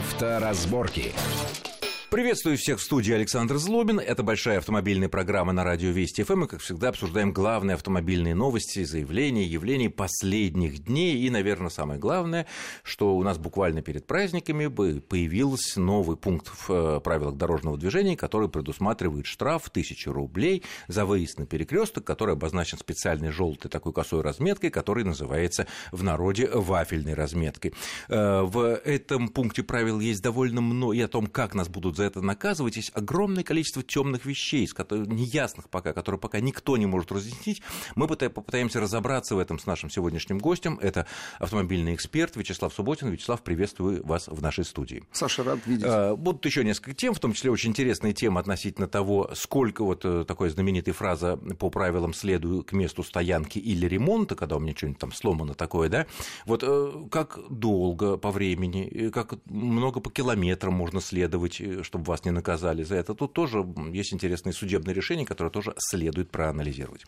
Авторазборки. Приветствую всех в студии Александр Злобин. Это большая автомобильная программа на радио Вести ФМ. Мы, как всегда, обсуждаем главные автомобильные новости, заявления, явления последних дней. И, наверное, самое главное, что у нас буквально перед праздниками появился новый пункт в э, правилах дорожного движения, который предусматривает штраф в 1000 рублей за выезд на перекресток, который обозначен специальной желтой такой косой разметкой, который называется в народе вафельной разметкой. Э, в этом пункте правил есть довольно много и о том, как нас будут за это наказывать. Есть огромное количество темных вещей, неясных пока, которые пока никто не может разъяснить. Мы попытаемся разобраться в этом с нашим сегодняшним гостем. Это автомобильный эксперт Вячеслав Субботин. Вячеслав, приветствую вас в нашей студии. Саша, рад видеть. А, будут еще несколько тем, в том числе очень интересные темы относительно того, сколько вот э, такой знаменитой фраза по правилам следую к месту стоянки или ремонта, когда у меня что-нибудь там сломано такое, да, вот э, как долго по времени, как много по километрам можно следовать, э, чтобы вас не наказали за это. Тут тоже есть интересные судебные решения, которые тоже следует проанализировать.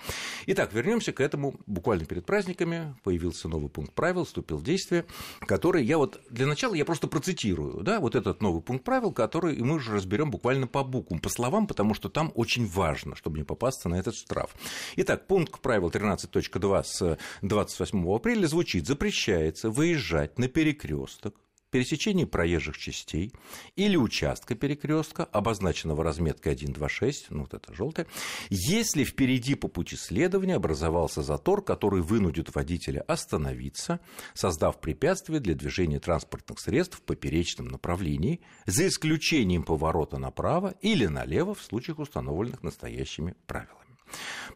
Итак, вернемся к этому. Буквально перед праздниками появился новый пункт правил, вступил в действие, который я вот для начала я просто процитирую, да, вот этот новый пункт правил, который и мы уже разберем буквально по буквам, по словам, потому что там очень важно, чтобы не попасться на этот штраф. Итак, пункт правил 13.2 с 28 апреля звучит «Запрещается выезжать на перекресток пересечении проезжих частей или участка перекрестка, обозначенного разметкой 1.2.6, ну вот это желтое, если впереди по пути следования образовался затор, который вынудит водителя остановиться, создав препятствие для движения транспортных средств в поперечном направлении, за исключением поворота направо или налево в случаях, установленных настоящими правилами.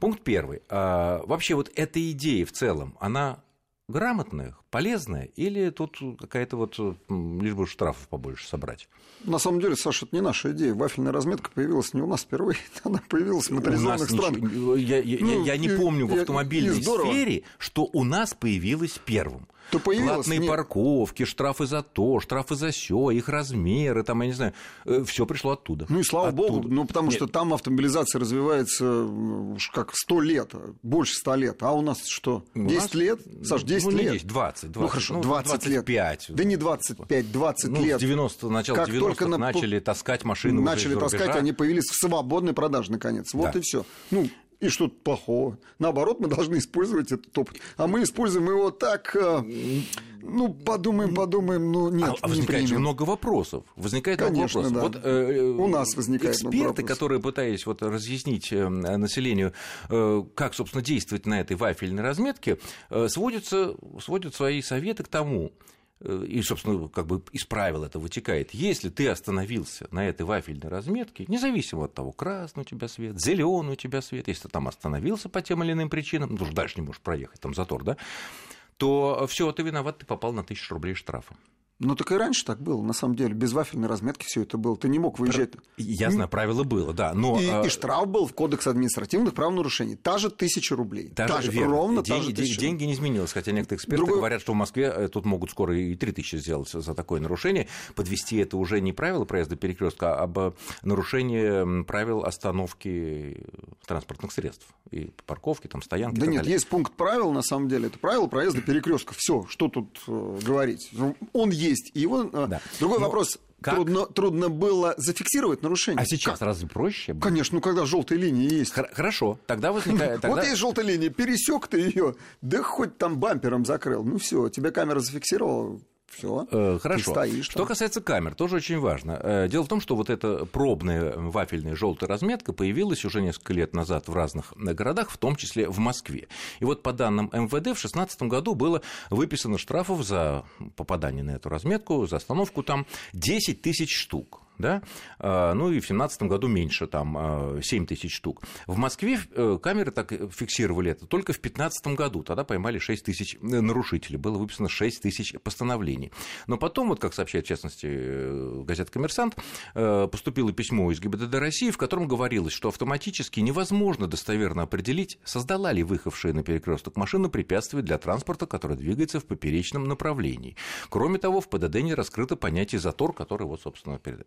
Пункт первый. А, вообще вот эта идея в целом, она грамотная, полезная, или тут какая-то вот лишь бы штрафов побольше собрать? На самом деле, Саша, это не наша идея. Вафельная разметка появилась не у нас впервые, она появилась в моторизованных странах. Ничего, я, я, ну, я не помню в автомобильной сфере, что у нас появилось первым то. Платные не... парковки, штрафы за то, штрафы за все, их размеры, там, я не знаю, э, все пришло оттуда. Ну и слава оттуда. богу, ну потому Нет. что там автомобилизация развивается уж как сто лет, больше ста лет, а у нас что, 10 нас... лет? Саш, 10 ну, лет? Не 10, 20, 20. Ну хорошо, ну, 20 25. лет. Да не 25, 20 ну, лет. в 90 начало как 90-х только на... начали таскать машины Начали таскать, они появились в свободной продаже, наконец. Вот да. и все. Ну, и что тут плохого? Наоборот, мы должны использовать этот опыт. А мы используем его так, э, ну, подумаем, подумаем, ну, нет, А, возникает же много вопросов. Возникает Конечно, много вопросов. Да. Вот, э, У нас возникает Эксперты, много вопросов. которые пытаясь вот разъяснить э, населению, э, как, собственно, действовать на этой вафельной разметке, сводятся, сводят свои советы к тому, и, собственно, как бы из правил это вытекает. Если ты остановился на этой вафельной разметке, независимо от того, красный у тебя свет, зеленый у тебя свет, если ты там остановился по тем или иным причинам, ну, дальше не можешь проехать, там затор, да, то все, ты виноват, ты попал на тысячу рублей штрафа. Ну, так и раньше так было, на самом деле. Без вафельной разметки все это было. Ты не мог выезжать. Ясно, правило было, да. Но... И, и штраф был в Кодекс административных правонарушений. Та же тысяча рублей. Та, та же, верно. ровно деньги, та же тысяча. Деньги не изменилось, хотя некоторые эксперты Другой... говорят, что в Москве э, тут могут скоро и три тысячи сделать за такое нарушение. Подвести это уже не правило проезда перекрестка, а об нарушении правил остановки транспортных средств. И парковки, там, стоянки. Да нет, далее. есть пункт правил, на самом деле. Это правило проезда перекрестка. Все, что тут э, говорить. Ну, он есть. И его э, да. Другой Но... вопрос. Как? Трудно, трудно было зафиксировать нарушение. А сейчас как? разве проще? Было? Конечно, ну когда желтая линия есть. Хорошо, тогда возникает. Вот есть желтая линия, пересек ты ее, да хоть там бампером закрыл. Ну все, тебя камера зафиксировала, все. Э, хорошо. Стоишь, что там. касается камер, тоже очень важно. Э, дело в том, что вот эта пробная вафельная желтая разметка появилась уже несколько лет назад в разных городах, в том числе в Москве. И вот по данным МВД в 2016 году было выписано штрафов за попадание на эту разметку, за остановку там 10 тысяч штук да, а, ну и в 2017 году меньше, там 7 а, тысяч штук. В Москве э, камеры так фиксировали это только в 2015 году, тогда поймали 6 тысяч э, нарушителей, было выписано 6 тысяч постановлений. Но потом, вот как сообщает в частности э, газета «Коммерсант», поступило письмо из ГИБДД России, в котором говорилось, что автоматически невозможно достоверно определить, создала ли выехавшая на перекресток машина препятствие для транспорта, который двигается в поперечном направлении. Кроме того, в ПДД не раскрыто понятие «затор», который вот, собственно, перед...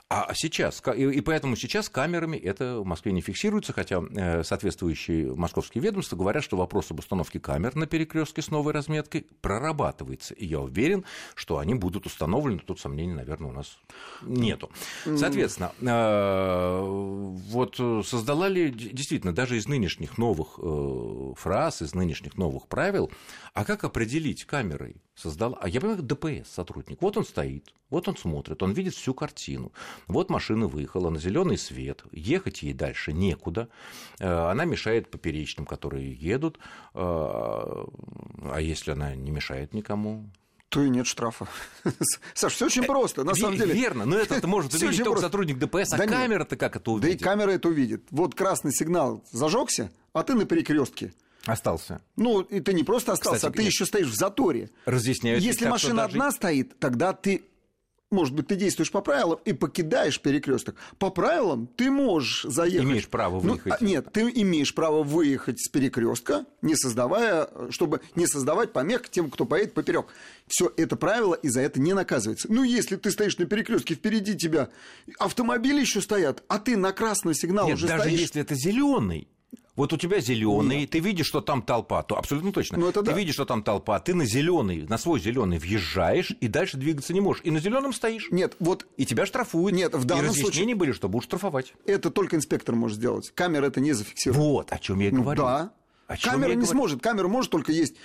А сейчас, и поэтому сейчас камерами это в Москве не фиксируется, хотя э, соответствующие московские ведомства говорят, что вопрос об установке камер на перекрестке с новой разметкой прорабатывается. И я уверен, что они будут установлены, тут сомнений, наверное, у нас нету. Соответственно, э, вот создала ли действительно даже из нынешних новых э, фраз, из нынешних новых правил, а как определить камерой? Создала, а я понимаю, ДПС сотрудник. Вот он стоит, вот он смотрит, он видит всю картину. Вот машина выехала на зеленый свет, ехать ей дальше некуда. Э, она мешает поперечным, которые едут. Э, а если она не мешает никому? то и нет штрафа. Саш, все очень просто, на самом деле. Верно, но это может увидеть только сотрудник ДПС, а камера-то как это увидит? Да и камера это увидит. Вот красный сигнал зажегся, а ты на перекрестке. Остался. Ну, и ты не просто остался, Кстати, а ты еще стоишь в заторе. Разъясняют. Если машина даже... одна стоит, тогда ты может быть, ты действуешь по правилам и покидаешь перекресток. По правилам ты можешь заехать. Имеешь право ну, выехать. Ну, нет, ты имеешь право выехать с перекрестка, не создавая, чтобы не создавать помех тем, кто поедет поперек. Все это правило и за это не наказывается. Ну, если ты стоишь на перекрестке, впереди тебя автомобили еще стоят, а ты на красный сигнал нет, уже даже стоишь. если это зеленый. Вот у тебя зеленый, ты видишь, что там толпа, то абсолютно точно. Ну, это да. Ты видишь, что там толпа, ты на зеленый, на свой зеленый въезжаешь и дальше двигаться не можешь. И на зеленом стоишь. Нет, вот. И тебя штрафуют. Нет, в данном и разъяснения случае... были, что будешь штрафовать. Это только инспектор может сделать. Камера это не зафиксирует. Вот, о чем я и ну говорю. Да. О камера не говорю? сможет. Камера может только есть.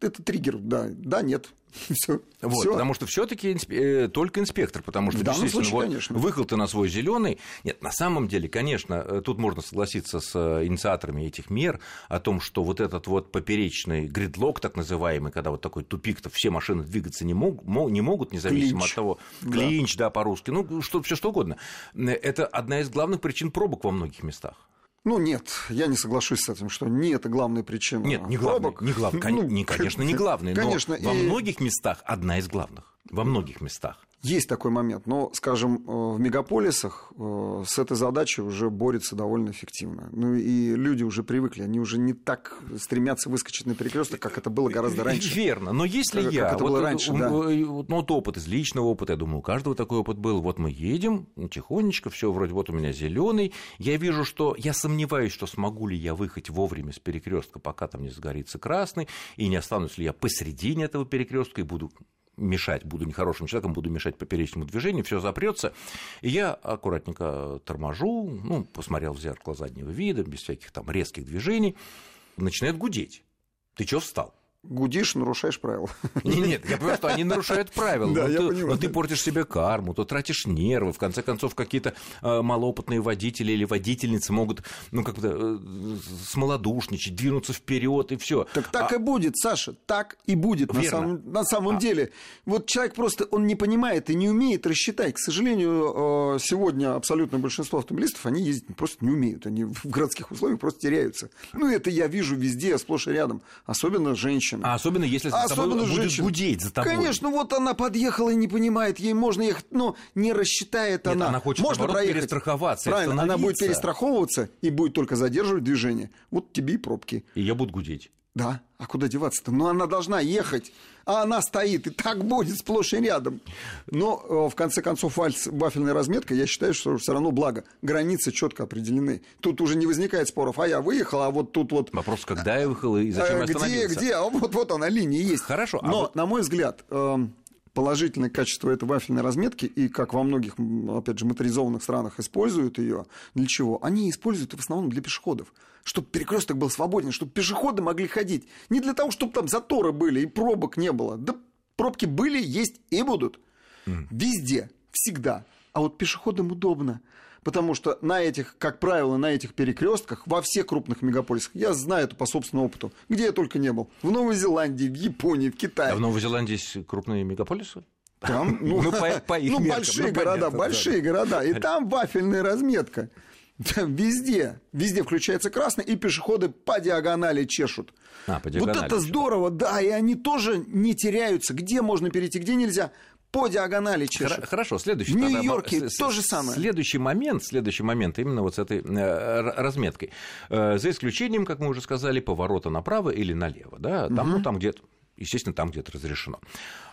Это триггер, да. Да, нет. Все. Вот, Всё. потому что все-таки инсп... э, только инспектор, потому что в случае, вот, конечно. на свой зеленый. Нет, на самом деле, конечно, э, тут можно согласиться с э, инициаторами этих мер о том, что вот этот вот поперечный гридлок, так называемый, когда вот такой тупик-то все машины двигаться не, мог, не могут, независимо клинч. от того, клинч, да, да по-русски, ну что все что угодно. Это одна из главных причин пробок во многих местах. Ну нет, я не соглашусь с этим, что не это главная причина. Нет, не главная, не главная, ну, не, конечно, не главная, конечно, но и... во многих местах одна из главных. Во многих местах. Есть такой момент, но, скажем, э, в мегаполисах э, с этой задачей уже борется довольно эффективно. Ну и люди уже привыкли, они уже не так стремятся выскочить на перекресток, как это было гораздо раньше. Верно, но если как, я, как это вот, было раньше, да. ну, вот опыт из личного опыта, я думаю, у каждого такой опыт был. Вот мы едем тихонечко, все вроде вот у меня зеленый, я вижу, что я сомневаюсь, что смогу ли я выехать вовремя с перекрестка, пока там не сгорится красный, и не останусь ли я посередине этого перекрестка и буду мешать, буду нехорошим человеком, буду мешать поперечному движению, все запрется. И я аккуратненько торможу, ну, посмотрел в зеркало заднего вида, без всяких там резких движений, начинает гудеть. Ты что встал? Гудишь, нарушаешь правила. Нет, нет, я понимаю, что они нарушают правила. Да, но, я ты, понимаю. но ты портишь себе карму, то тратишь нервы. В конце концов, какие-то э, малоопытные водители или водительницы могут, ну, как-то э, смолодушничать, двинуться вперед и все. Так так а... и будет, Саша, так и будет на самом, на самом а... деле. Вот человек просто, он не понимает и не умеет рассчитать. К сожалению, э, сегодня абсолютное большинство автомобилистов, они ездить просто не умеют. Они в городских условиях просто теряются. Ну, это я вижу везде, сплошь и рядом. Особенно женщины женщина. А особенно если за особенно тобой будет гудеть за тобой. Конечно, вот она подъехала и не понимает, ей можно ехать, но не рассчитает Нет, она. она хочет, можно наоборот, проехать. перестраховаться Правильно, она будет перестраховываться и будет только задерживать движение. Вот тебе и пробки. И я буду гудеть. Да, а куда деваться-то? Ну, она должна ехать, а она стоит, и так будет сплошь и рядом. Но, э, в конце концов, вальс, вафельная разметка, я считаю, что все равно благо. Границы четко определены. Тут уже не возникает споров, а я выехал, а вот тут вот... Вопрос, когда я выехал и зачем я э, Где, где? А вот, вот она, линия есть. Хорошо. А Но, вот... на мой взгляд, эм, положительное качество этой вафельной разметки, и как во многих, опять же, моторизованных странах используют ее, для чего? Они используют в основном для пешеходов, чтобы перекресток был свободен, чтобы пешеходы могли ходить. Не для того, чтобы там заторы были и пробок не было. Да пробки были, есть и будут. Везде, всегда. А вот пешеходам удобно потому что на этих, как правило, на этих перекрестках во всех крупных мегаполисах, я знаю это по собственному опыту, где я только не был, в Новой Зеландии, в Японии, в Китае. А в Новой Зеландии есть крупные мегаполисы? Там, ну, ну, по, по их ну меркам, большие ну, города, понятно, большие да. города, и там вафельная разметка. Везде, везде включается красный, и пешеходы по диагонали чешут. А, по диагонали вот это здорово, да, и они тоже не теряются, где можно перейти, где нельзя по диагонали чешет. Хорошо, следующий. В Нью-Йорке то же самое. Следующий момент, следующий момент именно вот с этой э, разметкой. Э, за исключением, как мы уже сказали, поворота направо или налево. Да? Там, угу. ну, там где-то, естественно, там где-то разрешено.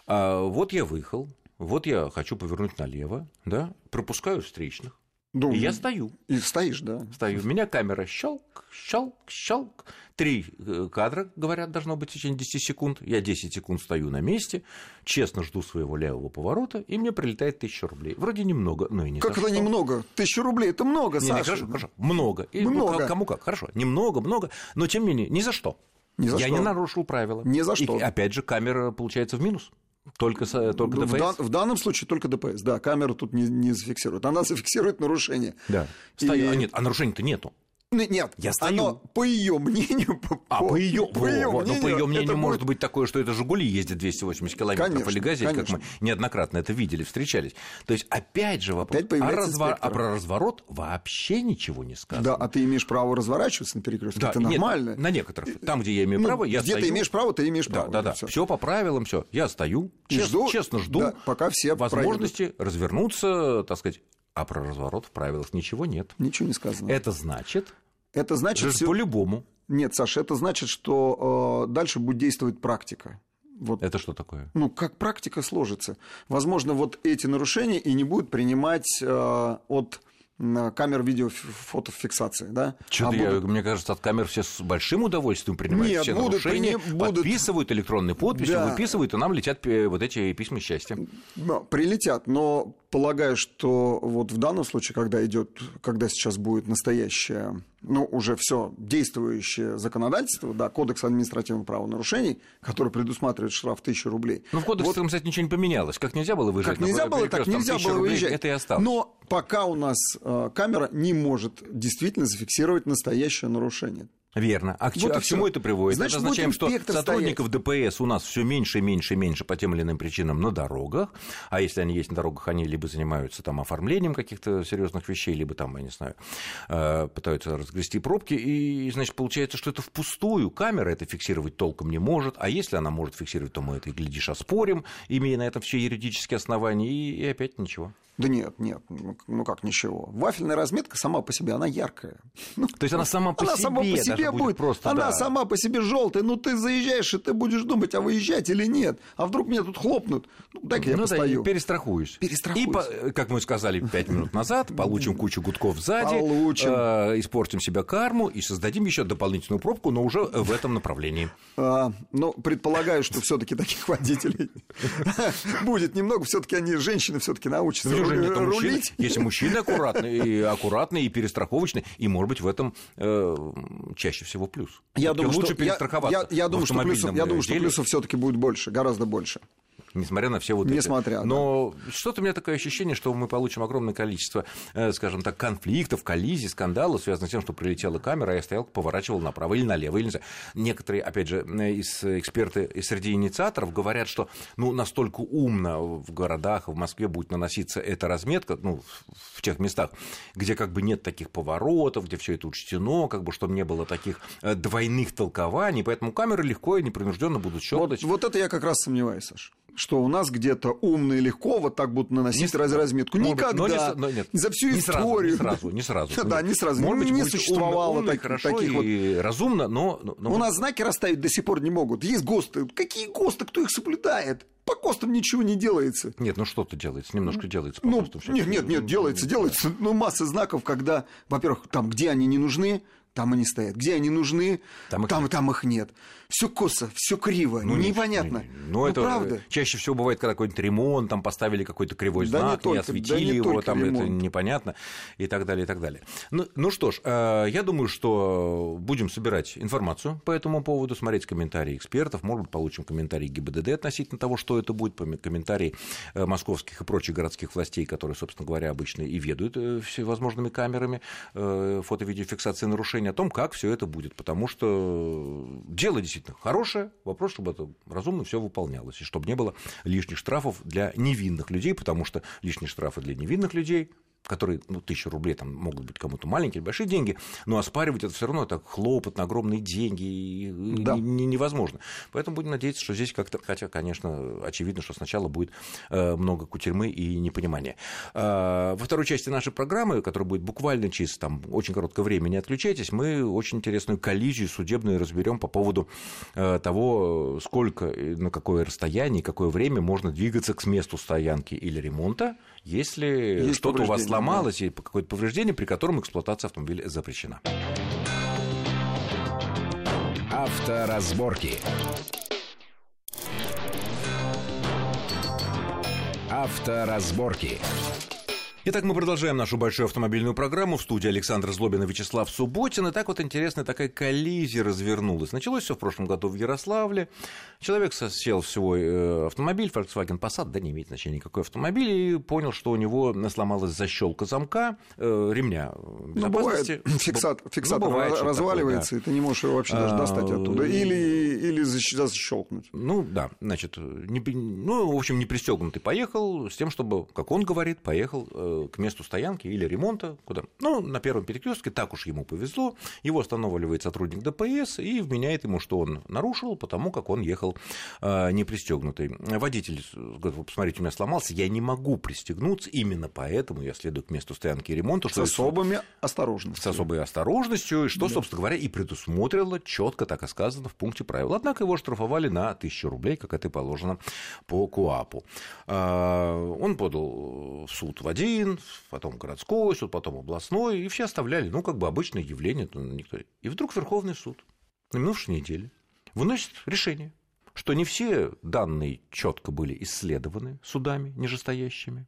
А, вот я выехал, вот я хочу повернуть налево, да, пропускаю встречных, Ну, и я стою. И стоишь, да. Стою. У меня камера щелк, щелк, щелк. Три э, кадра, говорят, должно быть в течение 10 секунд. Я 10 секунд стою на месте, честно жду своего левого поворота, и мне прилетает тысяча рублей. Вроде немного, но и не Как это что. немного? Тысячу рублей это много, Не, не, Саша. хорошо, хорошо. Много. И, ну, Много. к- кому как, хорошо. Немного, много, но тем не менее, ни за что. Ни за я что. не нарушил правила. Ни за И, что. опять же, камера получается в минус. Только, с- только Ну, в, ДПС. дан- в данном случае только ДПС. Да, камера тут не, не зафиксирует. Она зафиксирует нарушение. Да. И- а нет, а нарушений-то нету. Нет, Я стою. оно, по ее мнению... По, А по ее, по её ну, по ее мнению может будет- быть такое, что это Жигули ездит 280 километров Конечно, или газель, как мы неоднократно это видели, встречались. То есть опять же вопрос. Опять а, разво- а про разворот вообще ничего не сказано. Да, а ты имеешь право разворачиваться на перекрестке. Да, это нет, нормально. на некоторых. Там, где я имею Ну, право, я где стою. ты имеешь право, ты имеешь Да, право. да, да. Всё. Все по правилам, все. Я стою, И честно, жду, честно жду да, пока все возможности развернуться, так сказать. А про разворот в правилах ничего нет. Ничего не сказано. Это значит, Это значит... же всё- по-любому. Нет, Саша, это значит, что э, дальше будет действовать практика. Вот Это что такое? ну, как практика сложится. Возможно, вот эти нарушения и не будут принимать э, от камер видео фотофиксации, да? Что-то А я, будут- мне кажется, от камер все с большим удовольствием принимают Нет, все будут нарушения, прини- будут- подписывают электронные подписи, Да. выписывают, и нам летят э, вот эти письма счастья. Да, прилетят, но полагаю, что вот в данном случае, когда идет, когда сейчас будет настоящее, ну, уже все действующее законодательство, да, Кодекс административных правонарушений, который предусматривает штраф 1000 рублей. Ну, в кодексе, там, кстати, ничего не поменялось. Как нельзя было выезжать Как нельзя было, так нельзя 1000 было выезжать. Это и осталось. Но пока у нас э, камера не может действительно зафиксировать настоящее нарушение. Верно. А к, Вот а к чему это приводит? Значит, это означает, что сотрудников ДПС у нас все меньше и меньше и меньше по тем или иным причинам на дорогах. А если они есть на дорогах, они либо занимаются там оформлением каких-то серьезных вещей, либо там, я не знаю, э, пытаются разгрести пробки. И, значит, получается, что это впустую. Камера это фиксировать толком не может. А если она может фиксировать, то мы это, и, глядишь, оспорим, имея на этом все юридические основания. И, и опять ничего. Да нет, нет, ну, ну как ничего. Вафельная разметка сама по себе, она яркая. Ну, То есть она сама по она себе, сама по себе будет будет. просто, она да. сама по себе желтая. Ну ты заезжаешь, и ты будешь думать, а выезжать или нет. А вдруг меня тут хлопнут? Ну дай-ка я ну, да, постою. и перестрахуюсь. Перестрахуюсь. И, по- как мы сказали пять минут назад, получим кучу гудков сзади, Получим. э, испортим себе карму и создадим еще дополнительную пробку, но уже в этом направлении. А, но предполагаю, что все-таки таких водителей будет немного. Все-таки они, женщины, все-таки научатся Ну, уже ру- нет, а мужчины, рулить. если мужчины аккуратные, и аккуратные, и перестраховочные, и, может быть, в этом э, чаще всего плюс. Я думаю, лучше что, я, перестраховаться я, я в думаю, что плюсов, я думаю, что деле, плюсов все-таки будет больше, гораздо больше. Несмотря на все вот Несмотря, эти. да. Но что-то у меня такое ощущение, что мы получим огромное количество, э, скажем так, конфликтов, коллизий, скандалов, связанных с тем, что прилетела камера, а я стоял, поворачивал направо или налево, или. Некоторые, опять же, э, из эксперты и среди инициаторов говорят, что ну, настолько умно в городах, в Москве будет наноситься эта разметка, ну, в- тех местах, где как бы нет таких поворотов, где все это учтено, как бы, чтобы не было таких э, двойных толкований, поэтому камеры легко и непринужденно будут Вот, щелкать. вот это я как раз сомневаюсь, Саш. Что у нас где-то умно и легко вот так будут наносить Не- раз разметку. Может Никогда. но не но нет. За всю не сразу, историю. не сразу, не сразу. Да, не сразу. Может быть, не существовало умно, умно и так- хорошо таких вот. разумно, но... У вот нас знаки расставить до сих пор не могут. Есть ГОСТы. Какие ГОСТы? Кто их соблюдает? По ГОСТам ничего не делается. Нет, ну что-то делается, немножко делается. Ну, пожалуйста, всё. нет, нет, нет, делается, делается. Ну, масса знаков, когда, во-первых, там, где они не нужны, там они стоят. Где они нужны, Там там, их там, нет. их нет. Все косо, все криво, Ну, не- непонятно. не- не- Ну, это правда. чаще всего бывает, когда какой-нибудь ремонт, там поставили какой-то кривой Да не знак, не, только- осветили да не его, там это ремонт. непонятно, и так далее, и так далее. Ну, ну что ж, э, я думаю, что будем собирать информацию по этому поводу, смотреть комментарии экспертов, может быть, получим комментарии ГИБДД относительно того, что это будет, комментарии э, московских и прочих городских властей, которые, собственно говоря, обычно и ведут э, всевозможными камерами фото-видеофиксации нарушений, о том, как все это будет, потому что дело действительно хорошее, вопрос, чтобы это разумно все выполнялось, и чтобы не было лишних штрафов для невинных людей, потому что лишние штрафы для невинных людей которые, ну, тысяча рублей там могут быть кому-то маленькие, большие деньги, но оспаривать это все равно так хлопотно, огромные деньги, да. не, невозможно. Поэтому будем надеяться, что здесь как-то, хотя, конечно, очевидно, что сначала будет э, много кутерьмы и непонимания. Э, во второй части нашей программы, которая будет буквально через там, очень короткое время, не отключайтесь, мы очень интересную коллизию судебную разберем по поводу э, того, сколько, на какое расстояние, какое время можно двигаться к месту стоянки или ремонта, если Есть что-то у вас сломалось да. или какое-то повреждение, при котором эксплуатация автомобиля запрещена. Авторазборки. Авторазборки. Итак, мы продолжаем нашу большую автомобильную программу. В студии Александр Злобин и Вячеслав Субботин. И так вот интересная такая коллизия развернулась. Началось все в прошлом году в Ярославле. Человек сел в свой э, автомобиль, Volkswagen Passat, да не имеет значения никакой автомобиль, и понял, что у него сломалась защелка замка, э, ремня ну, бывает, фиксатор, фиксатор ну, бывает разваливается, такое, да. и ты не можешь его вообще даже достать а, оттуда. Или, или защелкнуть. Ну, да, значит, не, ну, в общем, не пристегнутый поехал с тем, чтобы, как он говорит, поехал э, к месту стоянки или ремонта, куда? Ну, на первом перекрестке так уж ему повезло, его останавливает сотрудник ДПС и вменяет ему, что он нарушил, потому как он ехал э, не пристегнутый. Водитель говорит, посмотрите, у меня сломался, я не могу пристегнуться, именно поэтому я следую к месту стоянки и ремонта. С особыми осторожностью. С особой осторожностью, что, да. собственно говоря, и предусмотрело четко так и сказано в пункте правил. Однако его штрафовали на тысячу рублей, как это и положено по КУАПу. Э, он подал в суд в один потом городской суд, потом областной, и все оставляли, ну, как бы обычное явление. Никто... И вдруг Верховный суд на минувшей неделе выносит решение, что не все данные четко были исследованы судами нижестоящими,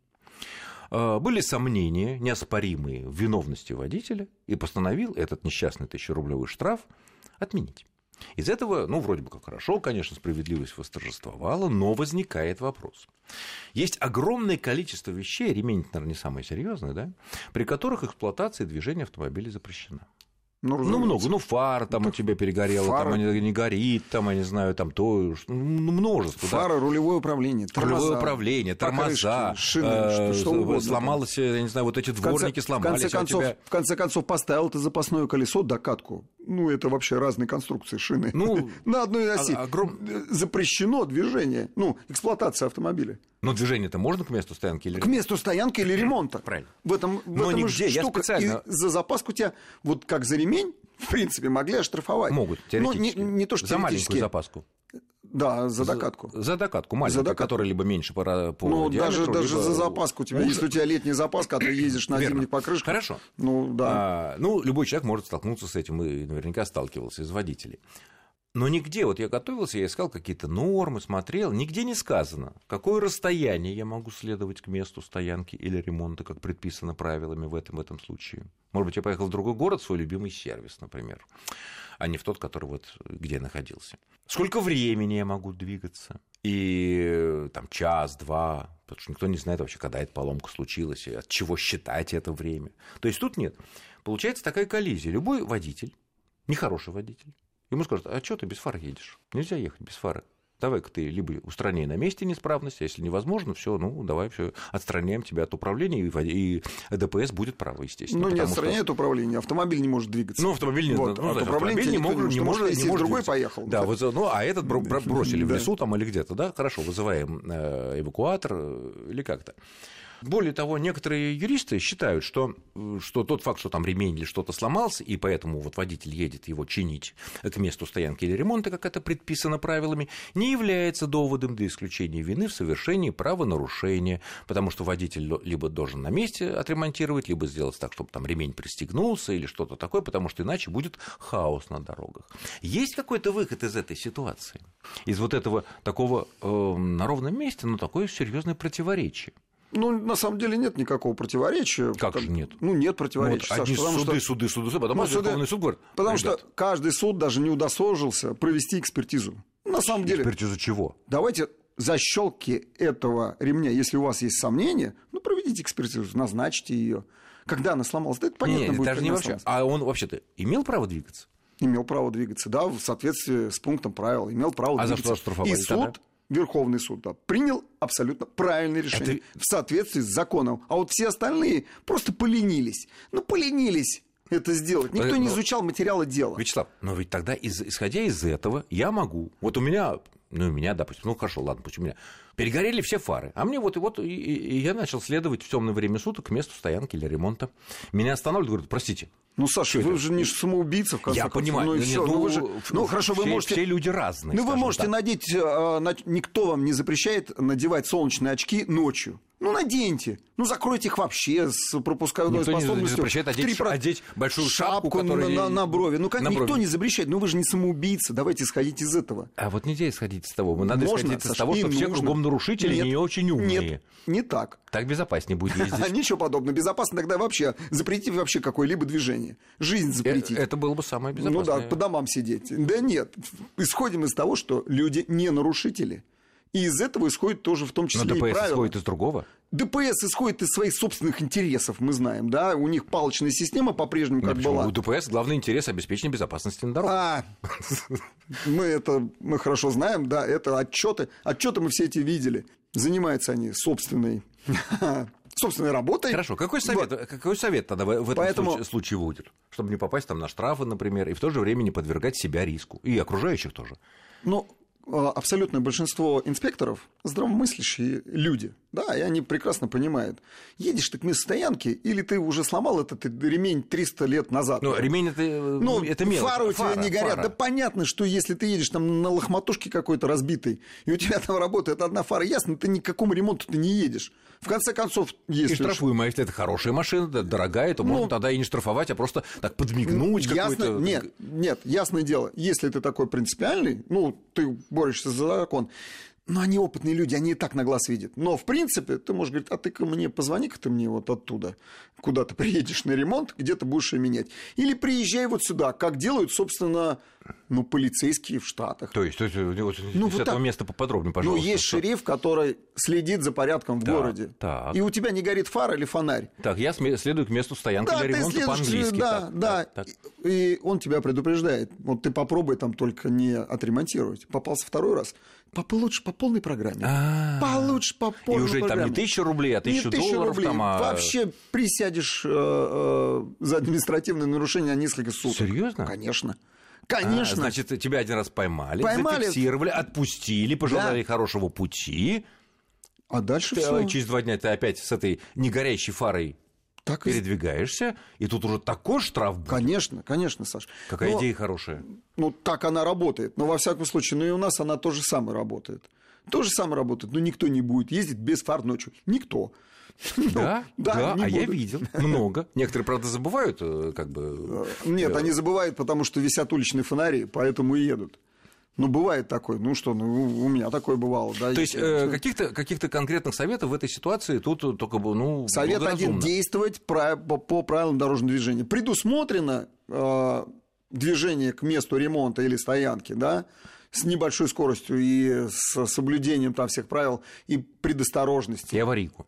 а, были сомнения, неоспоримые в виновности водителя, и постановил этот несчастный тысячерублевый штраф отменить. Из этого, ну, вроде бы как хорошо, конечно, справедливость восторжествовала, но возникает вопрос. Есть огромное количество вещей, ремень, наверное, не самое серьезное, да, при которых эксплуатация движения автомобиля запрещена. Ну, ну, много. Ну, фар там у тебя перегорела, фара... там не горит, там, я не знаю, там то, ну, множество. Фара, да. рулевое управление, тормоза. Рулевое управление, тормоза, покрышки, шины, э, что, угодно. Сломалось, я не знаю, вот эти дворники в конце, сломались. В конце, концов, тебя... в конце концов, поставил ты запасное колесо, докатку. Ну, это вообще разные конструкции шины. Ну, На одной оси. Огром... Запрещено движение, ну, эксплуатация автомобиля. Но движение-то можно к месту стоянки или К месту стоянки или ремонта. Правильно. В этом, в Но этом нигде, штука. Я специально... И за запаску тебя, вот как за ремень, в принципе, могли оштрафовать. Могут, теоретически. Но не, не то, что за маленькую запаску. Да, за докатку. За, за докатку, маленькую, за докатку. которая либо меньше по, по Ну, диаметру, даже, либо... даже за запаску у тебя. Если у тебя летняя запаска, а ты ездишь на зимних покрышках. Хорошо. Ну, да. А, ну, любой человек может столкнуться с этим и наверняка сталкивался из водителей. Но нигде, вот я готовился, я искал какие-то нормы, смотрел, нигде не сказано, какое расстояние я могу следовать к месту стоянки или ремонта, как предписано правилами в этом, в этом случае. Может быть, я поехал в другой город, свой любимый сервис, например, а не в тот, который вот где я находился. Сколько времени я могу двигаться? И там час, два, потому что никто не знает вообще, когда эта поломка случилась, и от чего считать это время. То есть тут нет. Получается такая коллизия. Любой водитель, нехороший водитель, Ему скажут, а что ты без фар едешь? Нельзя ехать без фары. Давай-ка ты либо устраняй на месте неисправность, а если невозможно, все, ну, давай все, отстраняем тебя от управления, и, ДПС будет право, естественно. Ну, не отстраняет что... управление, автомобиль не может двигаться. Ну, автомобиль не, вот, ну, от автомобиль не, мог, не, может, не может другой двигаться. поехал. Да, вот, ну, а этот бросили в лесу там или где-то, да, хорошо, вызываем э, эвакуатор э, или как-то. Более того, некоторые юристы считают, что, что тот факт, что там ремень или что-то сломался, и поэтому вот водитель едет его чинить к месту стоянки или ремонта, как это предписано правилами, не является доводом для исключения вины в совершении правонарушения, потому что водитель либо должен на месте отремонтировать, либо сделать так, чтобы там ремень пристегнулся или что-то такое, потому что иначе будет хаос на дорогах. Есть какой-то выход из этой ситуации? Из вот этого такого э, на ровном месте, но такое серьезное противоречие. Ну, на самом деле нет никакого противоречия. Как же нет? Ну, нет противоречия. Вот, одни Саша, суды, что... суды, суды, суды, потом ну, суды... суд говорит. Потому ребят. что каждый суд даже не удосужился провести экспертизу. На самом деле... Экспертизу чего? Давайте защелки этого ремня, если у вас есть сомнения, ну, проведите экспертизу, назначьте ее. Когда она сломалась, да это понятно Нет, будет. даже не вообще. А он вообще-то имел право двигаться? Имел право двигаться, да, в соответствии с пунктом правил. Имел право а двигаться. за что штрафовали И суд, Верховный суд да, принял абсолютно правильное решение Это- в соответствии с законом. А вот все остальные просто поленились. Ну, поленились это сделать. Никто Э, не но- изучал материалы дела. Вячеслав, но ведь тогда, из- исходя из этого, я могу. Вот у меня, ну, у меня, допустим, ну хорошо, ладно, пусть у меня. Перегорели все фары. А мне вот и вот, и, и- я начал следовать в темное время суток к месту стоянки или ремонта. Меня останавливают, говорят, простите. Ну, Саша, вы это? же не самоубийца, в конце я концов. понимаю, Ну, нет, Ну, вы же- в- ну, хорошо, вы можете... Все люди разные. Ну, вы можете так. надеть, на- никто вам не запрещает надевать солнечные очки ночью. Ну, наденьте. Ну, закройте их вообще с пропускной Никто не способностью. запрещает в одеть 3%. ш- одеть большую шапку, на- которая- на, на брови. Ну, как на никто брови. не запрещает. Ну, вы же не самоубийца. Давайте исходить из этого. А вот нельзя исходить из того. Надо Можно, исходить из того, что все кругом нарушители Нет, не очень умные. Нет, не так. Так безопаснее будет ездить. Ничего подобного. Безопасно тогда вообще запретить вообще какое-либо движение. Жизнь Э, запретить. Это было бы самое Ну да, безопасное. по домам сидеть. Да нет. Исходим из того, что люди не нарушители. И из этого исходит тоже в том Но числе и ДПС правила. исходит из другого. ДПС исходит из своих собственных интересов, мы знаем, да, у них палочная система по-прежнему как почему? была. У ДПС главный интерес обеспечения безопасности на дорогах. А, мы это мы хорошо знаем, да, это отчеты. Отчеты мы все эти видели. Занимаются они собственной, собственной работой. Хорошо, какой совет, Вот. какой совет тогда в этом Поэтому- случае, случае будет? Чтобы не попасть там на штрафы, например, и в то же время не подвергать себя риску. И окружающих тоже. Ну, абсолютное большинство инспекторов здравомыслящие люди, да, и они прекрасно понимают. Едешь ты к месту стоянки, или ты уже сломал этот ремень 300 лет назад. Ну, ремень это, Ну, это мелочь. фары у тебя Фара, не горят. фара. Да понятно, что если ты едешь там на лохматушке какой-то разбитой, и у тебя там работает одна фара, ясно, ты ни к какому ремонту ты не едешь. В конце концов, И если... штрафуемая, если это хорошая машина, да, дорогая, то Ну, можно тогда и не штрафовать, а просто так подмигнуть Ясно, какой-то. нет, нет, ясное дело, если ты такой принципиальный, ну, ты борешься за закон, но они опытные люди, они и так на глаз видят. Но, в принципе, ты можешь говорить, а ты ко мне, позвони-ка ты мне вот оттуда, куда ты приедешь на ремонт, где ты будешь ее менять. Или приезжай вот сюда, как делают, собственно, ну, полицейские в Штатах. То есть, то есть, вот Ну, с вот этого так. места поподробнее, Ну, пожалуйста. есть Что- шериф, который следит за порядком в Так, городе. так. И у тебя не горит фара или фонарь. Так, я следую к месту стоянки Да, для ремонта по-английски. да, Так, да. так, так. И он тебя предупреждает. Вот ты попробуй там только не отремонтировать. Попался второй раз. По, получше по полной программе. А. Получше по И полной уже там программе. не тысяча рублей, а тысячу долларов рублей. там, а- Вообще присядешь э, э, за административное нарушение на несколько суток. Серьезно? Конечно. А, Конечно. значит, тебя один раз поймали, Поймали. зафиксировали, отпустили, пожелали хорошего пути. А дальше Ты, все. а, Через два дня ты опять с этой негорящей фарой Так передвигаешься, и тут уже такой штраф будет. Конечно, конечно, Саш. Какая Но- идея хорошая. Ну, так она работает. Но, во всяком случае, ну и у нас она то же самое работает. То же самое работает. Но никто не будет ездить без фар ночью. Никто. Ну, Да, да, а я буду. видел много. Некоторые, правда, забывают, э, как бы. Нет, они забывают, потому что висят уличные фонари, поэтому и едут. Ну, бывает такое. Ну что, ну, у меня такое бывало. Да, То есть э, каких-то каких конкретных советов в этой ситуации тут только бы, ну, Совет один действовать по, по правилам дорожного движения. Предусмотрено э, движение к месту ремонта или стоянки, да, с небольшой скоростью и с соблюдением там всех правил и предосторожности. И аварийку.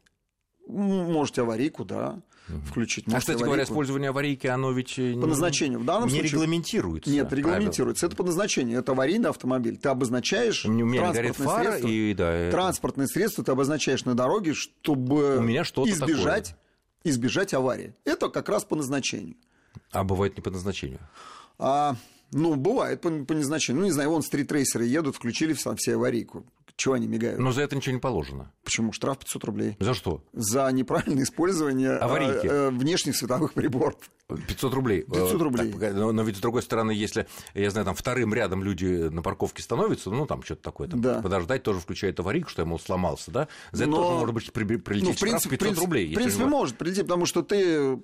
Можете аварийку, да, включить. А, кстати говоря, использование аварийки, оно ведь э, По назначению. В данном не случае- регламентируется. Нет, регламентируется. Это по назначению. Это аварийный автомобиль. Ты обозначаешь У меня транспортное фара, средство. и да, это- Транспортное средство ты обозначаешь на дороге, чтобы У меня избежать, избежать аварии. Это как раз по назначению. А бывает не по назначению. А, ну, бывает по, по назначению. Ну, не знаю, вон стритрейсеры едут, включили все, все аварийку. Чего они мигают? Но за это ничего не положено. Почему? Штраф 500 рублей. За что? За неправильное использование э, Аварийки. э, внешних световых приборов. 500 рублей. 500 Э, рублей. так, но, но ведь с другой стороны, если, я знаю, там вторым рядом люди на парковке становятся, ну там что-то такое, там, Да. подождать тоже включает аварийку, что ему сломался, да? За это Но- тоже может быть при- прилететь Ну, в штраф принципе, 500 в принципе- рублей. В принципе, может прилететь, потому что ты,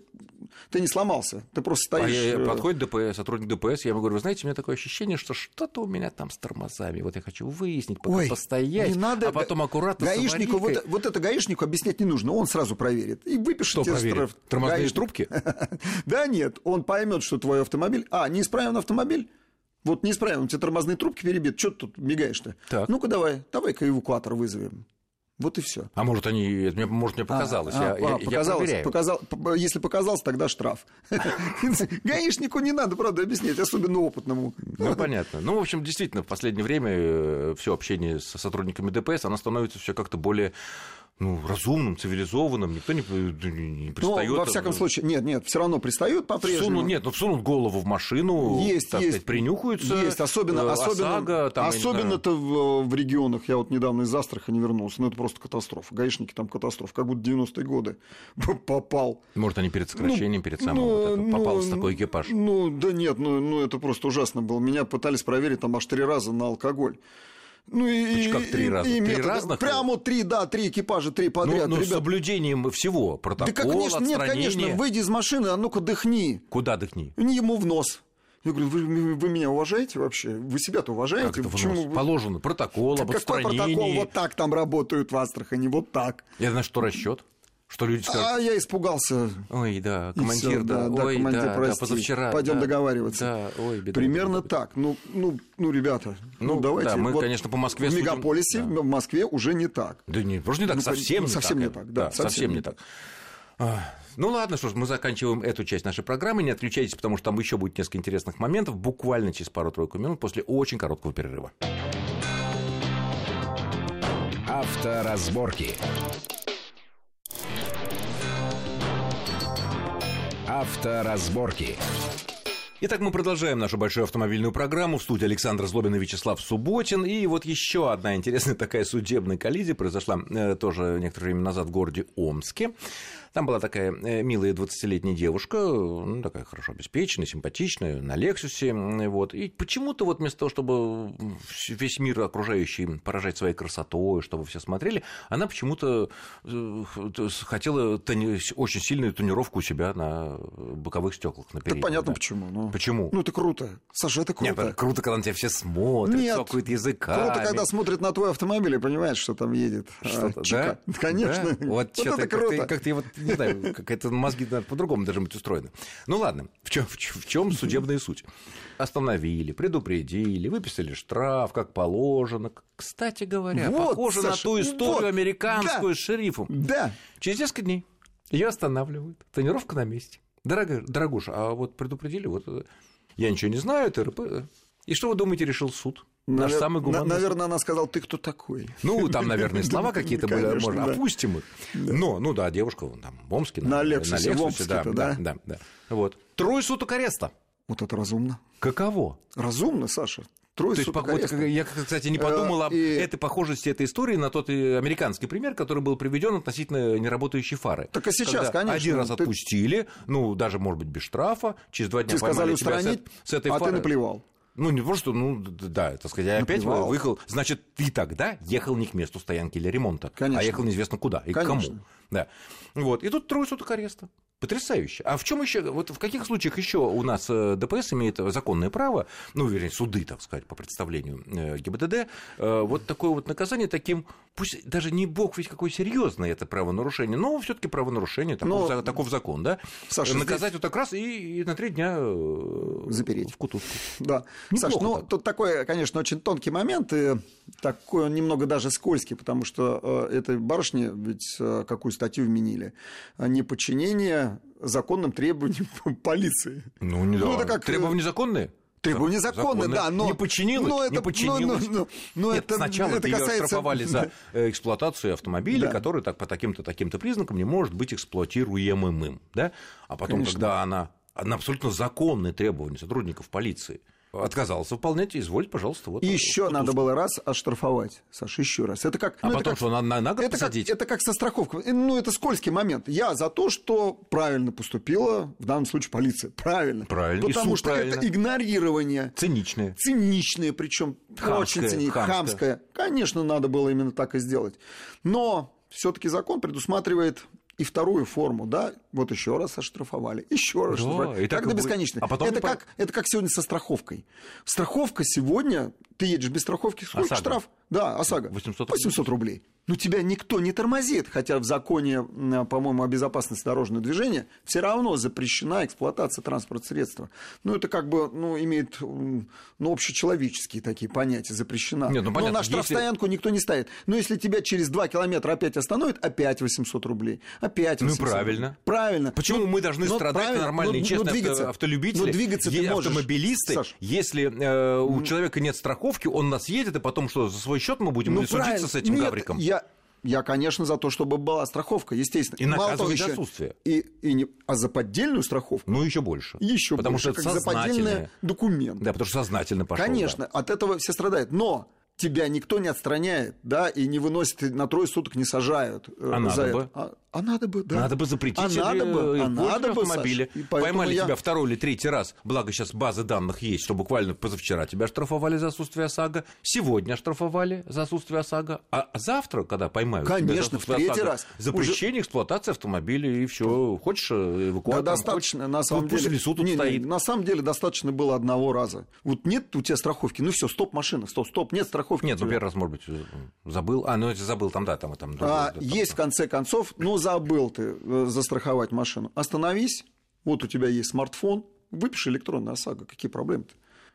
ты не сломался. Ты просто А стоишь... э, подходит ДПС, сотрудник ДПС, я ему говорю, вы знаете, у меня такое ощущение, что что-то у меня там с тормозами. Вот я хочу выяснить, пока Ой, постоять, не надо, а потом аккуратно гаишнику, вот, вот это гаишнику объяснять не нужно, он сразу проверит. И выпишет Что тебе проверит? штраф. Тормозные Гаишник. трубки? Да нет, он поймет, что твой автомобиль... А, неисправен автомобиль? Вот неисправен, у тебя тормозные трубки перебит. Что ты тут мигаешь-то? Ну-ка давай, давай-ка эвакуатор вызовем. Вот и все. А может, они, может, мне показалось. А, я, а, я- я показалось, проверяю. показал- если показалось, тогда штраф. Гаишнику не надо, правда, объяснять, особенно опытному. Ну, понятно. Ну, в общем, действительно, в последнее время все общение со сотрудниками ДПС, оно становится все как-то более ну, разумным, цивилизованным. Никто не, не Ну, пристает. во всяком случае, нет, нет, все равно пристают по-прежнему. Всунут, нет, ну всунут голову в машину, Есть, так есть. сказать, принюхаются. Есть, особенно, э, особенно, ОСАГО, там, знаю. особенно-то в, в регионах. Я вот недавно из Астрахани вернулся, ну это просто катастрофа. Гаишники там катастрофа, как будто 90-е годы попал. Может, они перед сокращением, перед самым Ну, вот это, ну, попался ну, такой экипаж. Ну, да нет, ну, ну это просто ужасно было. Меня пытались проверить там аж три раза на алкоголь. Ну и, как три раза? и Три методы. разных? Прямо три, да, три экипажа, три Ну, подряд. ну, с ребят. соблюдением всего, Да, протокола, как, конечно, нет, конечно, выйди из машины, а ну-ка дыхни. Куда дыхни? Не ему в нос. Я говорю, вы, вы меня уважаете вообще? Вы себя-то Как уважаете? это в Почему вы- Положено протокол об Какой протокол? Вот так там работают в Астрахани, вот так. Я знаю, что расчет. Что люди скажут, А я испугался. ой, да, командир, всё, да, да, ой, командир, да, да, прости. позавчера. Пойдем да, договариваться. Да, ой, беда, Примерно беда, беда. так. Ну, ну, ну, ребята, ну, Ну, давайте. да, мы, вот конечно, по Москве В судим, мегаполисе, да. в Москве уже не так. Да не, просто не так, Ну, совсем ну, не совсем так. не так, да, совсем, совсем не не так. А, Ну ладно, что ж, мы заканчиваем эту часть нашей программы. Не отключайтесь, потому что там еще будет несколько интересных моментов, буквально через пару-тройку минут после очень короткого перерыва. Авторазборки. Авторазборки. Итак, мы продолжаем нашу большую автомобильную программу. В студии Александр Злобин и Вячеслав Субботин. И вот еще одна интересная такая судебная коллизия произошла э, тоже некоторое время назад в городе Омске. Там была такая э, милая 20-летняя девушка, ну, такая хорошо обеспеченная, симпатичная, на Лексусе. Вот. И почему-то вот вместо того, чтобы весь мир окружающий поражать своей красотой, чтобы все смотрели, она почему-то э, хотела тони- очень сильную тонировку у себя на боковых стеклах. На Так передних, понятно да. почему. Ну, Почему? Ну, это круто. Саша, это Нет, круто. круто, когда на тебя все смотрят, Нет. цокают языками. Круто, когда смотрят на твой автомобиль и понимают, что там едет. а, Что-то, чика. да? Конечно. Да? Вот, что-то это круто. как-то я вот, не знаю, как-то мозги наверное, по-другому должны быть устроены. Ну ладно, в чем, в чем, в чем судебная суть? Остановили, предупредили, выписали штраф, как положено. Кстати говоря, Вот, похоже на Саша, ту историю вот, американскую да. с шерифом. Да. Через несколько дней ее останавливают. Тонировка на месте. Дорогая, дорогуша, а вот предупредили, вот э, я ничего не знаю, ТРП. И что вы думаете, решил суд? Наш Навер- самый гуманный. Наверное, она сказала, ты кто такой? Ну, там, наверное, слова какие-то были, да. опустим их. Но, ну да, девушка вон там в Омске. На Лексусе, в Омске-то, да, да? да, да. Вот. Трое суток ареста. Вот это разумно. Каково? Разумно, Саша. Трое То есть, суток вот, я, кстати, не подумал Э, об и- этой похожести этой истории на тот э, американский пример, который был приведен относительно неработающей фары. Так и сейчас, Когда конечно, Один раз ты- отпустили, ну, даже, может быть, без штрафа, через два дня Тебе сказали поймали тебя с устранить, эт- с этой а ты фары. наплевал. Ну, не просто, ну, да, так сказать, я опять Наплевал. выехал. Значит, ты тогда ехал не к месту стоянки или ремонта, Конечно. а ехал неизвестно куда и к кому. Конечно. Да. Вот. И тут трое суток ареста. Потрясающе. А в чем еще, вот в каких случаях еще у нас э, ДПС имеет законное право, ну, вернее, суды, так сказать, по представлению э, ГИБДД, э, вот такое вот наказание таким, пусть даже не бог ведь какое серьезное это правонарушение, но все-таки правонарушение, таков, Но- таков закон, да? Саша, Наказать здесь- вот так раз и, и на три дня Запереть. в кутузку. Да. Неплохо Саш, ну так. тут такой, конечно, очень тонкий момент, и такой он немного даже скользкий, потому что этой барышне ведь какую статью вменили? Э, Законным требованиям полиции. Ну, не Ну, да. это как, Требования законные? Требования законные, да, но... Не подчинилась, но это, не подчинилась. ну, ну, ну, Нет, это, сначала это ее касается... оштрафовали за э, эксплуатацию автомобиля, Да. который так, по таким-то таким-то признакам не может быть эксплуатируемым, да? А потом, Конечно. когда она, она абсолютно законные требования сотрудников полиции отказалась выполнять, извольте, пожалуйста, вот. Еще вот надо было раз оштрафовать, Саша, еще раз. Это как, А ну, это потом как- что, на, на, на год это как, посадить? это как со страховкой. Э, Ну, это скользкий момент. Я за то, что правильно поступила, в данном случае, полиция. Правильно. Правильно. Потому что правильно. это игнорирование. Циничные. Циничное, причем очень циничное, хамское. хамское. Конечно, надо было именно так и сделать. Но все-таки закон предусматривает и вторую форму, да, вот еще раз оштрафовали, еще раз Да, оштрафовали. и так до будет. бесконечности. А потом это, как, это как сегодня со страховкой. Страховка сегодня, ты едешь без страховки, сколько ОСАГО. штраф? Да, ОСАГО. 800 рублей. 800 рублей. Ну тебя никто не тормозит, хотя в законе, по-моему, о безопасности дорожного движения все равно запрещена эксплуатация транспортного средства. Ну, это как бы, ну, имеет, ну, общечеловеческие такие понятия, запрещена. Нет, ну, понятно, Но на штрафстоянку если... никто не ставит. Но если тебя через 2 километра опять остановят, опять 800 рублей, опять 800 Ну, правильно. Правильно. Почему ну, мы должны ну, страдать, нормальные, ну, честные ну, двигаться, автолюбители, ну, двигаться ты можешь. автомобилисты, Саш. если э, у человека нет страховки, он нас едет, и потом что, за свой счет мы будем ну, судиться с этим Нет, гавриком? Я, я, конечно, за то, чтобы была страховка, естественно. И наказывать за отсутствие. И, и не, а за поддельную страховку? Ну, еще больше. Еще потому больше, что как за поддельный документ. Да, потому что сознательно пошел. Конечно, да. от этого все страдают. Но тебя никто не отстраняет, да, и не выносит, на трое суток не сажают. Э, а за надо это. бы. А, надо бы, да. Надо бы запретить а надо бы, а надо бы, автомобили. Поймали я... тебя второй или третий раз, благо сейчас базы данных есть, что буквально позавчера тебя штрафовали за отсутствие ОСАГО, сегодня штрафовали за отсутствие ОСАГО, а завтра, когда поймают Конечно, тебя в третий ОСАГО, раз. Запрещение уже... эксплуатации автомобилей, и все. Хочешь э, эвакуатор? Да, достаточно, на самом деле. Пусть лесу тут не, стоит. Не, на самом деле достаточно было одного раза. Вот нет у тебя страховки, ну все, стоп, машина, стоп, стоп, нет страховки. Нет, ну первый раз, может быть, забыл. А, ну забыл, там, да, там, там. А, там, есть, там. в конце концов, ну забыл ты Э, застраховать машину. Остановись, вот у тебя есть смартфон, выпиши электронный ОСАГО, какие проблемы-то?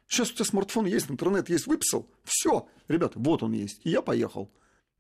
Сейчас у тебя смартфон есть, интернет есть, выписал, все, ребята, вот он есть, и я поехал.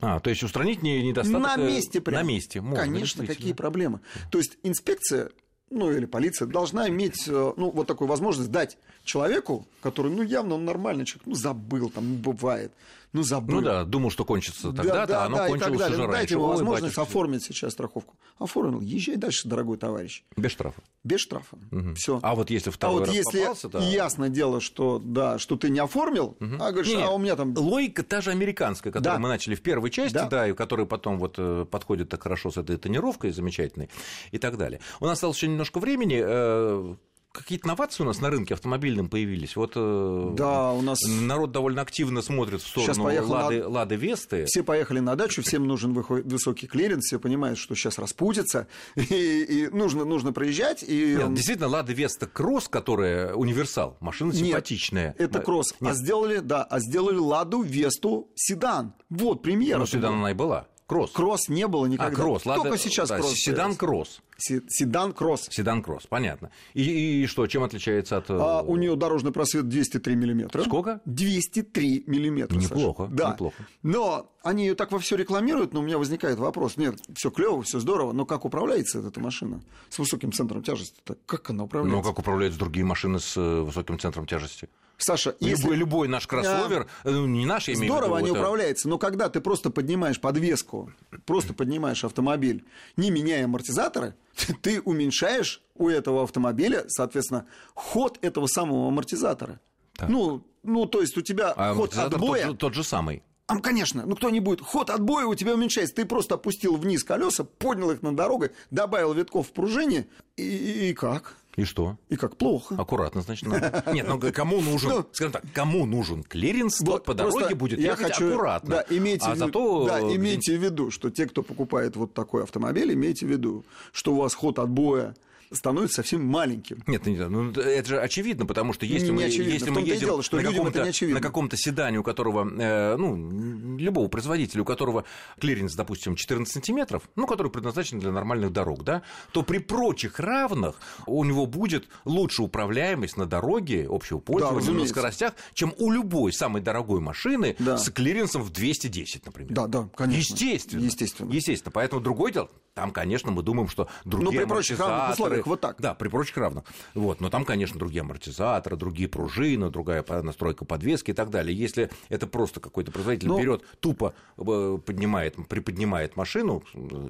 А, то есть устранить недостаток на месте прямо. На месте, можно, Конечно, какие проблемы. То есть инспекция, ну или полиция должна иметь, э, ну вот такую возможность дать человеку, который, ну явно он нормальный человек, ну забыл, там бывает, ну забыл. Ну да, думал, что кончится тогда-то, да, а оно да, кончилось уже ну, раньше. Дайте ему возможность Ой, оформить сейчас страховку. Оформил, езжай дальше, дорогой товарищ. Без штрафа? Без штрафа. Угу. Все. А вот если второй а вот раз если попался, то... ясно дело, что, да, что ты не оформил, угу. а говоришь, не, а у меня там... Логика та же американская, которую да. мы начали в первой части, да, да и которая потом вот э, подходит так хорошо с этой тонировкой замечательной и так далее. У нас осталось еще немножко времени э, какие-то новации у нас на рынке автомобильном появились. Вот э, да, у нас народ довольно активно смотрит в сторону Лады, на... Лады Весты. Все поехали на дачу, всем нужен высокий клиренс, все понимают, что сейчас распутится, и, и нужно, нужно проезжать. И... Нет, действительно, Лада Веста Кросс, которая универсал, машина Нет, симпатичная. это Кросс. А сделали, да, а сделали Ладу Весту седан. Вот премьера. Ну, седан она и была. Кросс. Кросс не было никогда. А, кросс, Только ладно, сейчас да, кросс. Седан кросс. Седан кросс. Седан кросс, понятно. И, и что, чем отличается от... А, у нее дорожный просвет 203 миллиметра. Сколько? 203 миллиметра. Неплохо, Саша. да. неплохо. Но они ее так во все рекламируют, но у меня возникает вопрос. Нет, все клево, все здорово, но как управляется эта машина с высоким центром тяжести? Как она управляется? Ну, как управляются другие машины с э, высоким центром тяжести? Саша, если... любой, любой наш кроссовер, а... не наш, я имею Здорово они это... управляются, но когда ты просто поднимаешь подвеску, просто поднимаешь автомобиль, не меняя амортизаторы, ты уменьшаешь у этого автомобиля, соответственно, ход этого самого амортизатора. Так. Ну, ну, то есть у тебя а ход отбоя... Тот тот же самый. А, конечно, ну кто не будет. Ход отбоя у тебя уменьшается. Ты просто опустил вниз колеса, поднял их над дорогой, добавил витков в пружине, и, и, и как? И что? И как плохо. Аккуратно, значит, надо. Нет, ну кому нужен, ну, скажем так, кому нужен клиренс, тот по дороге будет я ехать хочу, аккуратно. Да, имейте, а в, зато... да, имейте в виду, что те, кто покупает вот такой автомобиль, имейте в виду, что у вас ход отбоя становится совсем маленьким. Нет, ну, это же очевидно, потому что если мы, очевидно. если мы едем дело, что на, каком-то, на каком-то седане, у которого, э, ну, любого производителя, у которого клиренс, допустим, 14 сантиметров, ну, который предназначен для нормальных дорог, да, то при прочих равных у него будет лучше управляемость на дороге общего пользования, да, на скоростях, чем у любой самой дорогой машины да. с клиренсом в 210, например. Да, да, конечно. Естественно. Естественно. Естественно. Поэтому другое дело, там, конечно, мы думаем, что другие Ну, при прочих равных условиях, вот так. Да, при прочих равных. Вот, но там, конечно, другие амортизаторы, другие пружины, другая настройка подвески и так далее. Если это просто какой-то производитель но... берет, тупо э, поднимает, приподнимает машину,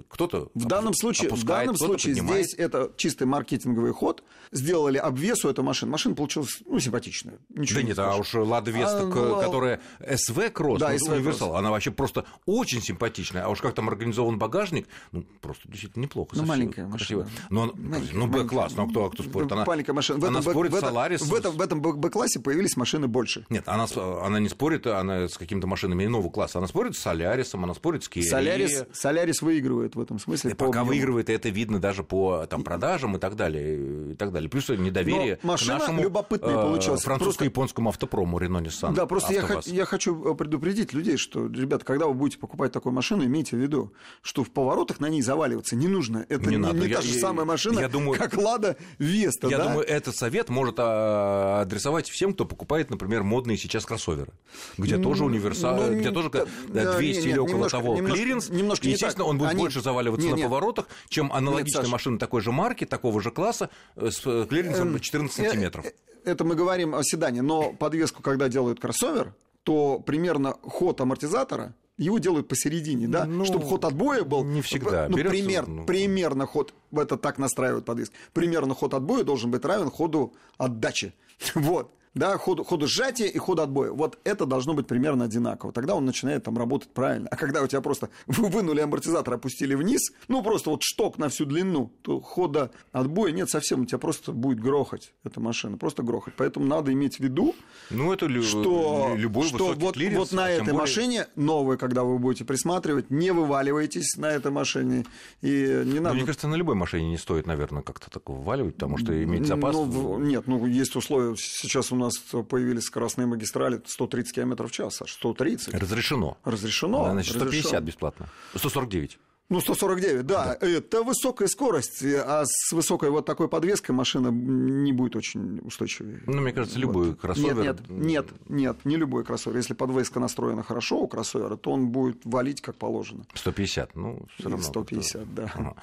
кто-то В данном случае, в данном случае здесь это чистый маркетинговый ход. Сделали обвесу эту машину. Машина получилась, ну, симпатичная. Ничего да нет, а уж Лада Веста, а, ну, которая СВ Кросс, да, ну, универсал, она вообще просто очень симпатичная. А уж как там организован багажник, ну, просто действительно неплохо. Ну, маленькая машина. Но, Ну, Б-класс, ну а кто, кто спорит? Она, маленькая машина. В она этом, спорит в с Соларис. В этом, в этом Б-классе появились машины больше. Нет, она, она не спорит она с какими-то машинами иного класса. Она спорит с Солярисом, она спорит с Kia. Солярис, Солярис выигрывает в этом смысле. И пока выигрывает, это видно даже по там, продажам и так далее. И так далее. Плюс недоверие Но машина к нашему любопытная получилась. французско-японскому автопрому Renault Nissan. Да, просто я, я хочу предупредить людей, что, ребята, когда вы будете покупать такую машину, имейте в виду, что в поворотах на ней заваливаться не нужно. Это не, не, надо. не я, та же я, самая машина, я думаю, как Лада Веста. Я да? думаю, этот совет может а, адресовать всем, кто покупает, например, модные сейчас кроссоверы, где тоже универсал, ну, где тоже да, 200 или около того клиренс. Немножко естественно, он будет больше заваливаться на поворотах, чем аналогичная машина такой же марки, такого же класса э, с э, клиренсом 14 эм, сантиметров. Э, это мы говорим о седане, но подвеску, когда делают кроссовер, то примерно ход амортизатора его делают посередине, да, ну, чтобы ход отбоя был. Не всегда. Ну, пример, ну... примерно ход, это так настраивают подвеску, примерно ход отбоя должен быть равен ходу отдачи. Вот да, ходу, ходу сжатия и ходу отбоя. Вот это должно быть примерно одинаково. Тогда он начинает там работать правильно. А когда у тебя просто вы вынули амортизатор, опустили вниз, ну просто вот шток на всю длину, то хода отбоя нет совсем. У тебя просто будет грохать эта машина, просто грохать. Поэтому надо иметь в виду, ну, это лю- что, любой что вот, клиренс, вот на а этой более... машине, новой, когда вы будете присматривать, не вываливайтесь на этой машине. И не надо... мне кажется, на любой машине не стоит, наверное, как-то так вываливать, потому что иметь запас... Ну, нет, ну есть условия. Сейчас у нас появились скоростные магистрали 130 км в час, аж 130. Разрешено. Разрешено. Значит, 150 разрешено. бесплатно. 149. Ну, 149, да, да, это высокая скорость, а с высокой вот такой подвеской машина не будет очень устойчивой. Ну, мне кажется, любой вот. кроссовер... Нет, нет, нет, нет, не любой кроссовер. Если подвеска настроена хорошо у кроссовера, то он будет валить как положено. 150, ну, все равно. 150, да. Ага.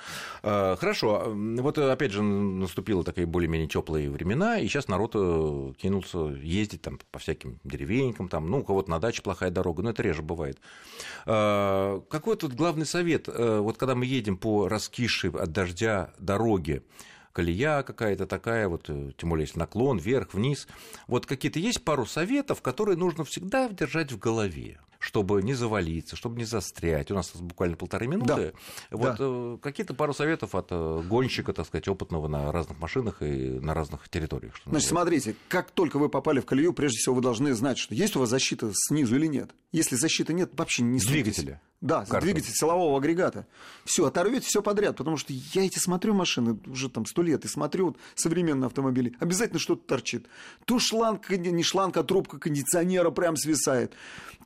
А, хорошо, вот опять же наступило такие более-менее теплые времена, и сейчас народ э, кинулся ездить там по всяким деревенькам, там, ну, у кого-то на даче плохая дорога, но это реже бывает. А, какой тут главный совет э, вот когда мы едем по раскисшей от дождя дороге, колея какая-то такая, вот, э, тем более если наклон вверх, вниз. Вот какие-то есть пару советов, которые нужно всегда держать в голове чтобы не завалиться, чтобы не застрять. У нас буквально полторы минуты. Да. Вот да. Э, какие-то пару советов от э, гонщика, так сказать, опытного на разных машинах и на разных территориях. Значит, смотрите, как только вы попали в колею, прежде всего вы должны знать, что есть у вас защита снизу или нет. Если защиты нет, вообще не Двигателя. Да, Карта. двигатель силового агрегата. Все, оторвете все подряд, потому что я эти смотрю машины уже там сто лет и смотрю вот современные автомобили. Обязательно что-то торчит. То шланг, не шланг, а трубка кондиционера прям свисает.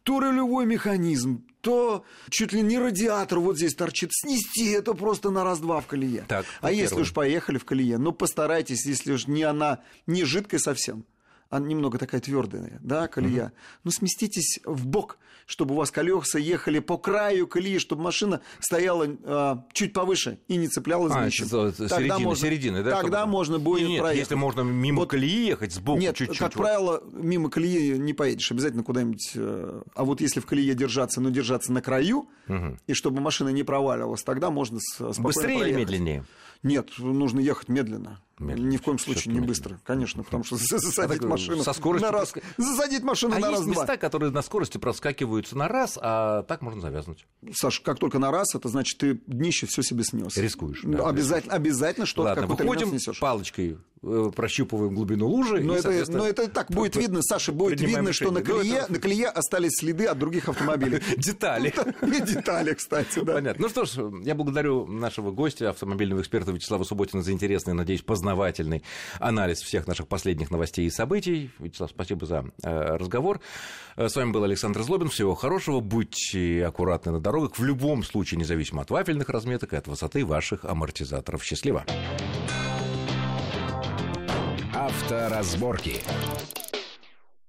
То рулевой механизм, то чуть ли не радиатор вот здесь торчит. Снести это просто на раз-два в колее. Так, а если уж поехали в колее, ну постарайтесь, если уж не она не жидкая совсем, она немного такая твердая, да, колея. Угу. Ну, сместитесь в бок, чтобы у вас колеса ехали по краю колеи, чтобы машина стояла э, чуть повыше и не цеплялась а, ничем. Тогда середины, можно, середины, да? Тогда чтобы... можно будет нет, проехать. Если можно мимо вот, колеи ехать сбоку нет, чуть-чуть. как вот. правило, мимо колеи не поедешь, обязательно куда-нибудь. Э, а вот если в колее держаться, но держаться на краю, угу. и чтобы машина не проваливалась, тогда можно спокойно Быстрее проехать. или медленнее? Нет, нужно ехать медленно. Медленно. Ни в коем случае не быстро, конечно, потому что засадить а машину со скоростью на раз, проск... засадить машину а на раз есть места, которые на скорости проскакиваются на раз, а так можно завязнуть. Саш, как только на раз, это значит ты днище все себе снес. Рискуешь. Да, обязательно, обязательно что-то Ладно, выходим палочкой Э, прощупываем глубину лужи. Но, и, это, но это так будет видно, Саша, будет видно, что на колее, на колее остались следы от других автомобилей. Детали. Детали, кстати, да. Понятно. Ну что ж, я благодарю нашего гостя, автомобильного эксперта Вячеслава Субботина за интересный, надеюсь, познавательный анализ всех наших последних новостей и событий. Вячеслав, спасибо за э, разговор. С вами был Александр Злобин. Всего хорошего. Будьте аккуратны на дорогах. В любом случае, независимо от вафельных разметок и от высоты ваших амортизаторов. Счастливо. Авторазборки.